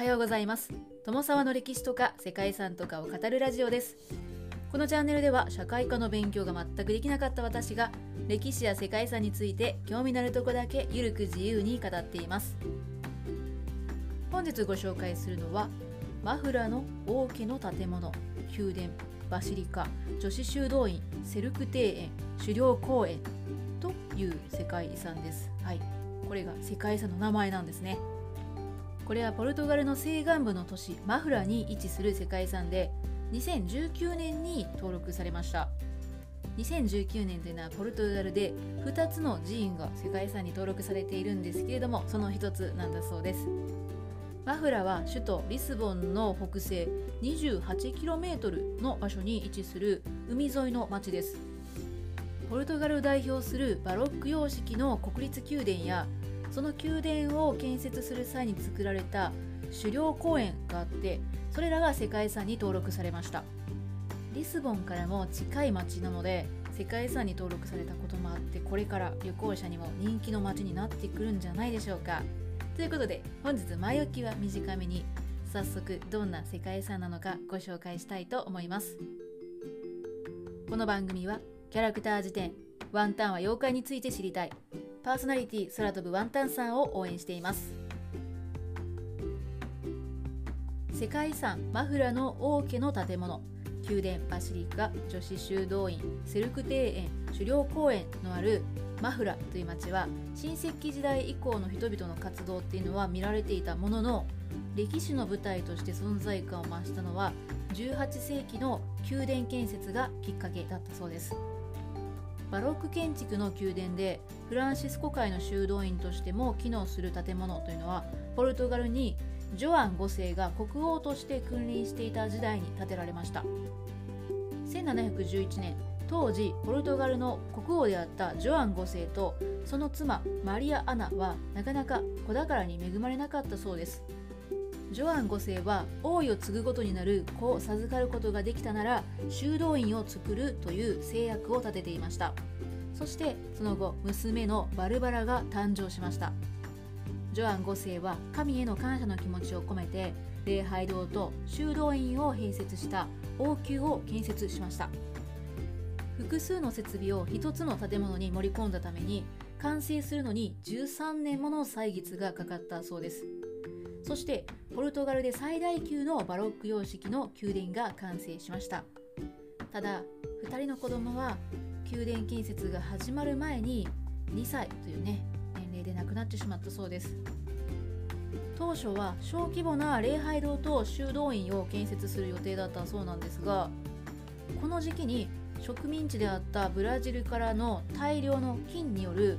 はようございます。友沢の歴史とか世界遺産とかを語るラジオです。このチャンネルでは社会科の勉強が全くできなかった私が歴史や世界遺産について興味のあるとこだけゆるく自由に語っています。本日ご紹介するのはマフラの王家の建物宮殿バシリカ女子修道院セルク庭園狩猟公園という世界遺産です。はい。これが世界遺産の名前なんですね。これはポルトガルの西岸部の都市マフラに位置する世界遺産で2019年に登録されました。2019年というのはポルトガルで2つの寺院が世界遺産に登録されているんですけれどもその1つなんだそうです。マフラは首都リスボンの北西 28km の場所に位置する海沿いの町です。ポルトガルを代表するバロック様式の国立宮殿やその宮殿を建設する際に作られた狩猟公園があってそれらが世界遺産に登録されました。リスボンからも近い町なので世界遺産に登録されたこともあってこれから旅行者にも人気の街になってくるんじゃないでしょうか。ということで本日前置きは短めに早速どんな世界遺産なのかご紹介したいと思います。この番組はキャラクター辞典ワンタンは妖怪について知りたい。パーソナリティ空飛ぶワンタンさんを応援しています。世界遺産マフラの王家の建物。宮殿バシリカ女子修道院。セルク庭園狩猟公園のあるマフラという町は新石器時代以降の人々の活動っていうのは見られていたものの歴史の舞台として存在感を増したのは18世紀の宮殿建設がきっかけだったそうです。バロック建築の宮殿でフランシスコ会の修道院としても機能する建物というのはポルトガルにジョアン5世が国王として君臨していた時代に建てられました。1711年当時ポルトガルの国王であったジョアン5世とその妻マリア・アナはなかなか子宝に恵まれなかったそうです。ジョアン5世は王位を継ぐことになる子を授かることができたなら修道院を作るという制約を立てていました。そしてその後娘のバルバラが誕生しました。ジョアン5世は神への感謝の気持ちを込めて礼拝堂と修道院を併設した王宮を建設しました。複数の設備を1つの建物に盛り込んだために完成するのに13年もの歳月がかかったそうです。そしてポルトガルで最大級のバロック様式の宮殿が完成しました。ただ2人の子供は宮殿建設が始まる前に2歳というね年齢で亡くなってしまったそうです。当初は小規模な礼拝堂と修道院を建設する予定だったそうなんですがこの時期に植民地であったブラジルからの大量の金による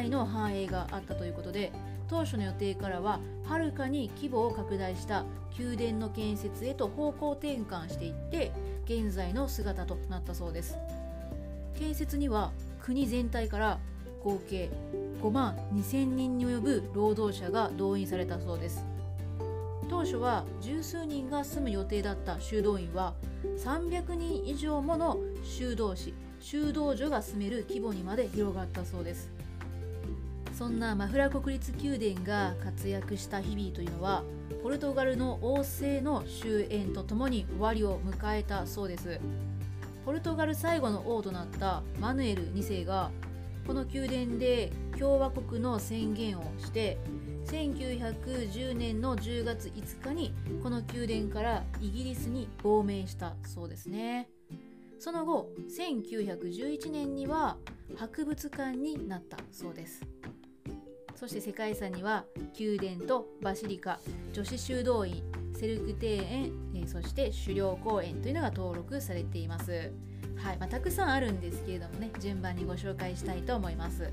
内の繁栄があったということで当初の予定からははるかに規模を拡大した宮殿の建設へと方向転換していって現在の姿となったそうです。建設には国全体から合計5万2000人に及ぶ労働者が動員されたそうです。当初は十数人が住む予定だった修道院は300人以上もの修道士修道女が住める規模にまで広がったそうです。そんなマフラ国立宮殿が活躍した日々というのはポルトガルの王政の終焉とともに終わりを迎えたそうです。ポルトガル最後の王となったマヌエル2世がこの宮殿で共和国の宣言をして1910年の10月5日にこの宮殿からイギリスに亡命したそうですね。その後1911年には博物館になったそうです。そして世界遺産には宮殿とバシリカ女子修道院セルク庭園、えそして狩猟公園というのが登録されています。はいまあ、たくさんあるんですけれどもね順番にご紹介したいと思います。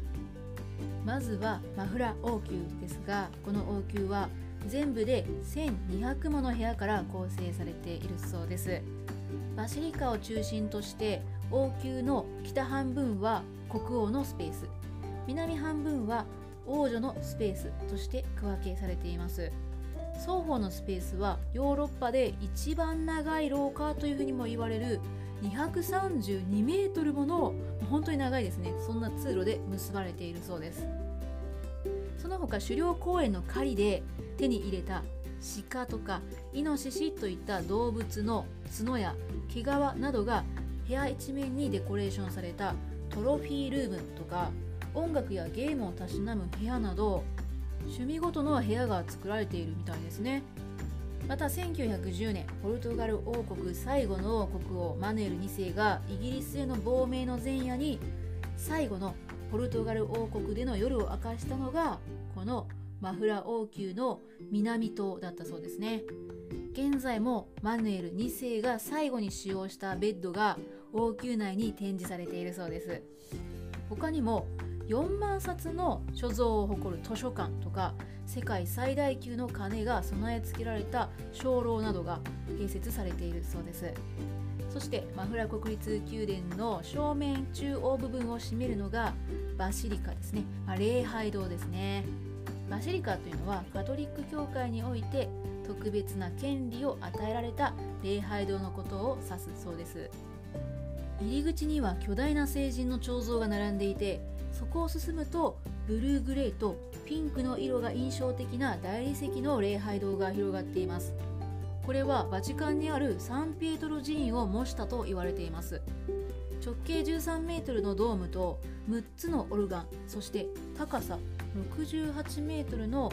まずはマフラ王宮ですがこの王宮は全部で1200もの部屋から構成されているそうです。バシリカを中心として王宮の北半分は国王のスペース。南半分は王女のスペースとして区分けされています。双方のスペースはヨーロッパで一番長い廊下というふうにも言われる232メートルもの本当に長いですね。そんな通路で結ばれているそうです。その他狩猟公園の狩りで手に入れた鹿とかイノシシといった動物の角や毛皮などが部屋一面にデコレーションされたトロフィールームとか音楽やゲームをたしなむ部屋など趣味ごとの部屋が作られているみたいですね。また1910年ポルトガル王国最後の国王マヌエル2世がイギリスへの亡命の前夜に最後のポルトガル王国での夜を明かしたのがこのマフラ王宮の南島だったそうですね。現在もマヌエル2世が最後に使用したベッドが王宮内に展示されているそうです。他にも4万冊の所蔵を誇る図書館とか世界最大級の鐘が備え付けられた鐘楼などが併設されているそうです。そしてマフラ国立宮殿の正面中央部分を占めるのがバシリカですね、まあ、礼拝堂ですねバシリカというのはカトリック教会において特別な権利を与えられた礼拝堂のことを指すそうです。入り口には巨大な聖人の彫像が並んでいてそこを進むとブルーグレーとピンクの色が印象的な大理石の礼拝堂が広がっています。これはバチカンにあるサンピエトロ寺院を模したと言われています。直径13メートルのドームと6つのオルガンそして高さ68メートルの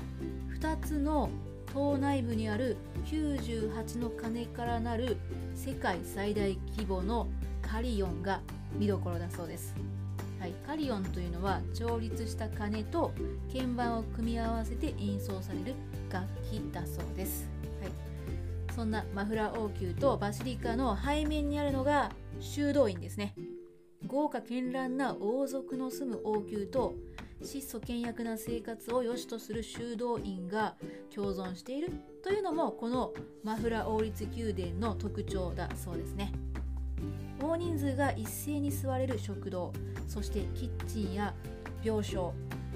2つの塔内部にある98の鐘からなる世界最大規模のカリオンが見どころだそうです。はい、カリオンというのは調律した鐘と鍵盤を組み合わせて演奏される楽器だそうです、はい、そんなマフラー王宮とバシリカの背面にあるのが修道院ですね。豪華絢爛な王族の住む王宮と質素倹約な生活を良しとする修道院が共存しているというのもこのマフラ王立宮殿の特徴だそうですね。大人数が一斉に座れる食堂そしてキッチンや病床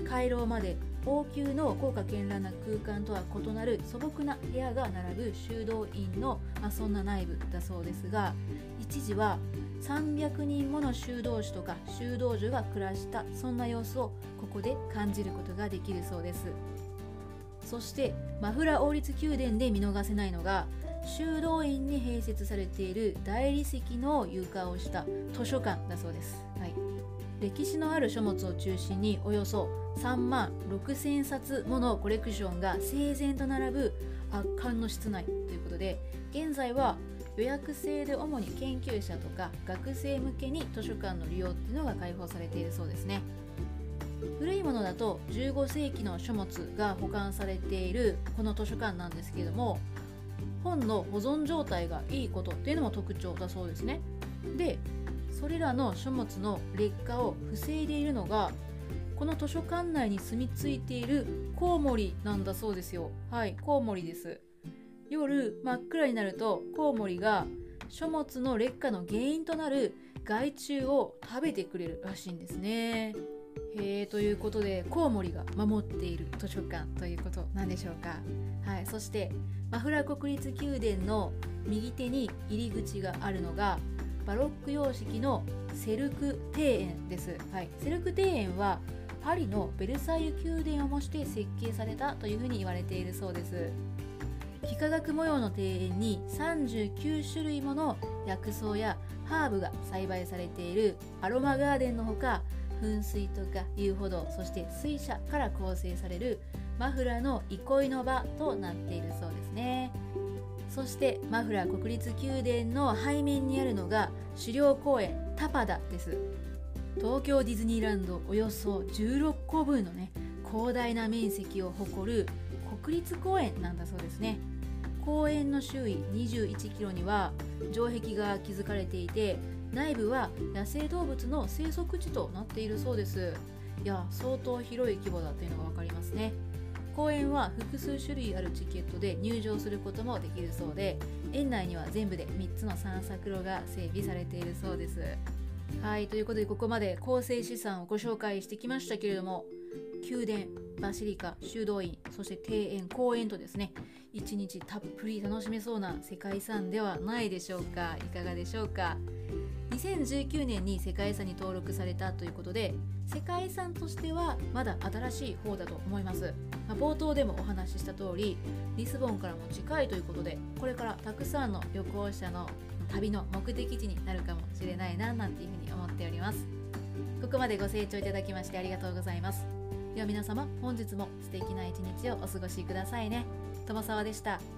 回廊まで王宮の豪華絢爛な空間とは異なる素朴な部屋が並ぶ修道院の、まあ、そんな内部だそうですが一時は300人もの修道士とか修道女が暮らしたそんな様子をここで感じることができるそうです。そしてマフラ王立宮殿で見逃せないのが修道院に併設されている大理石の床をした図書館だそうです、はい、歴史のある書物を中心におよそ3万6000冊ものコレクションが整然と並ぶ圧巻の室内ということで現在は予約制で主に研究者とか学生向けに図書館の利用っていうのが開放されているそうですね。古いものだと15世紀の書物が保管されているこの図書館なんですけれども本の保存状態がいいことっていうのも特徴だそうですね。でそれらの書物の劣化を防いでいるのがこの図書館内に住み着いているコウモリなんだそうですよ。はいコウモリです。夜真っ暗になるとコウモリが書物の劣化の原因となる害虫を食べてくれるらしいんですね。へえということでコウモリが守っている図書館ということなんでしょうか。はいそしてマフラ国立宮殿の右手に入り口があるのがバロック様式のセルク庭園です、はい、セルク庭園はパリのベルサイユ宮殿を模して設計されたというふうに言われているそうです。幾何学模様の庭園に39種類もの薬草やハーブが栽培されているアロマガーデンのほか噴水とか遊歩道そして水車から構成されるマフラーの憩いの場となっているそうですね。そしてマフラー国立宮殿の背面にあるのが狩猟公園タパダです。東京ディズニーランドおよそ16個分のね広大な面積を誇る国立公園なんだそうですね。公園の周囲21キロには城壁が築かれていて内部は野生動物の生息地となっているそうです。いや相当広い規模だっていうのが分かりますね。公園は複数種類あるチケットで入場することもできるそうで園内には全部で3つの散策路が整備されているそうです。はいということでここまで構成資産をご紹介してきましたけれども宮殿バシリカ修道院そして庭園公園とですね一日たっぷり楽しめそうな世界遺産ではないでしょうか。いかがでしょうか。2019年に世界遺産に登録されたということで世界遺産としてはまだ新しい方だと思います、まあ、冒頭でもお話しした通りリスボンからも近いということでこれからたくさんの旅行者の旅の目的地になるかもしれないななんていうふうに思っております。ここまでご清聴いただきましてありがとうございます。では皆様本日も素敵な一日をお過ごしくださいね。友沢でした。